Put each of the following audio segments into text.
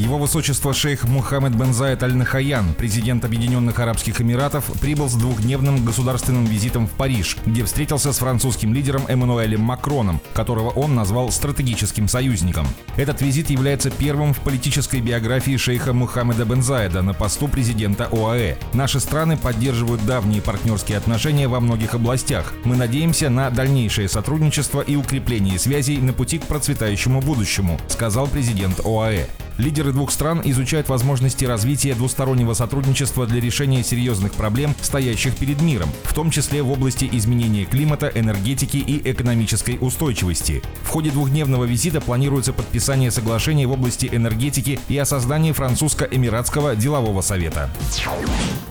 Его высочество шейх Мухаммед бен Заид Аль-Нахаян, президент Объединенных Арабских Эмиратов, прибыл с двухдневным государственным визитом в Париж, где встретился с французским лидером Эммануэлем Макроном, которого он назвал стратегическим союзником. Этот визит является первым в политической биографии шейха Мухаммеда бен Заида на посту президента ОАЭ. Наши страны поддерживают давние партнерские отношения во многих областях. Мы надеемся на дальнейшее сотрудничество и укрепление связей на пути к процветающему будущему, сказал президент ОАЭ. Лидеры двух стран изучают возможности развития двустороннего сотрудничества для решения серьезных проблем, стоящих перед миром, в том числе в области изменения климата, энергетики и экономической устойчивости. В ходе двухдневного визита планируется подписание соглашений в области энергетики и о создании французско-эмиратского делового совета.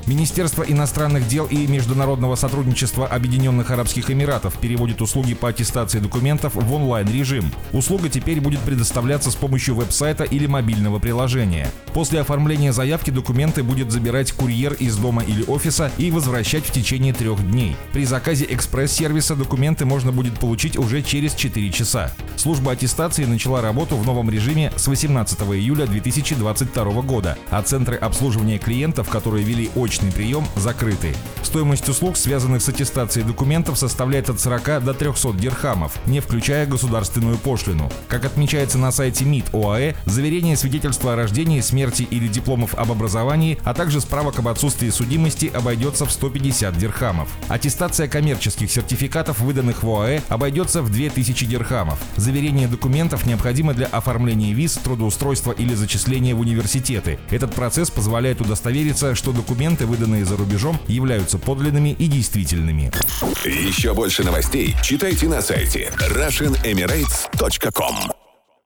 Министерство иностранных дел и международного сотрудничества Объединенных Арабских Эмиратов переводит услуги по аттестации документов в онлайн-режим. Услуга теперь будет предоставляться с помощью веб-сайта или мобильного приложения. После оформления заявки документы будет забирать курьер из дома или офиса и возвращать в течение трех дней. При заказе экспресс-сервиса документы можно будет получить уже через 4 часа. Служба аттестации начала работу в новом режиме с 18 июля 2022 года, а центры обслуживания клиентов, которые вели очный прием закрыты. Стоимость услуг, связанных с аттестацией документов, составляет от 40 до 300 дирхамов, не включая государственную пошлину. Как отмечается на сайте МИД ОАЭ, заверение свидетельства о рождении, смерти или дипломов об образовании, а также справок об отсутствии судимости обойдется в 150 дирхамов. Аттестация коммерческих сертификатов, выданных в ОАЭ, обойдется в 2000 дирхамов. Заверение документов необходимо для оформления виз, трудоустройства или зачисления в университеты. Этот процесс позволяет удостовериться, что документы выданные за рубежом, являются подлинными и действительными. Еще больше новостей читайте на сайте RussianEmirates.com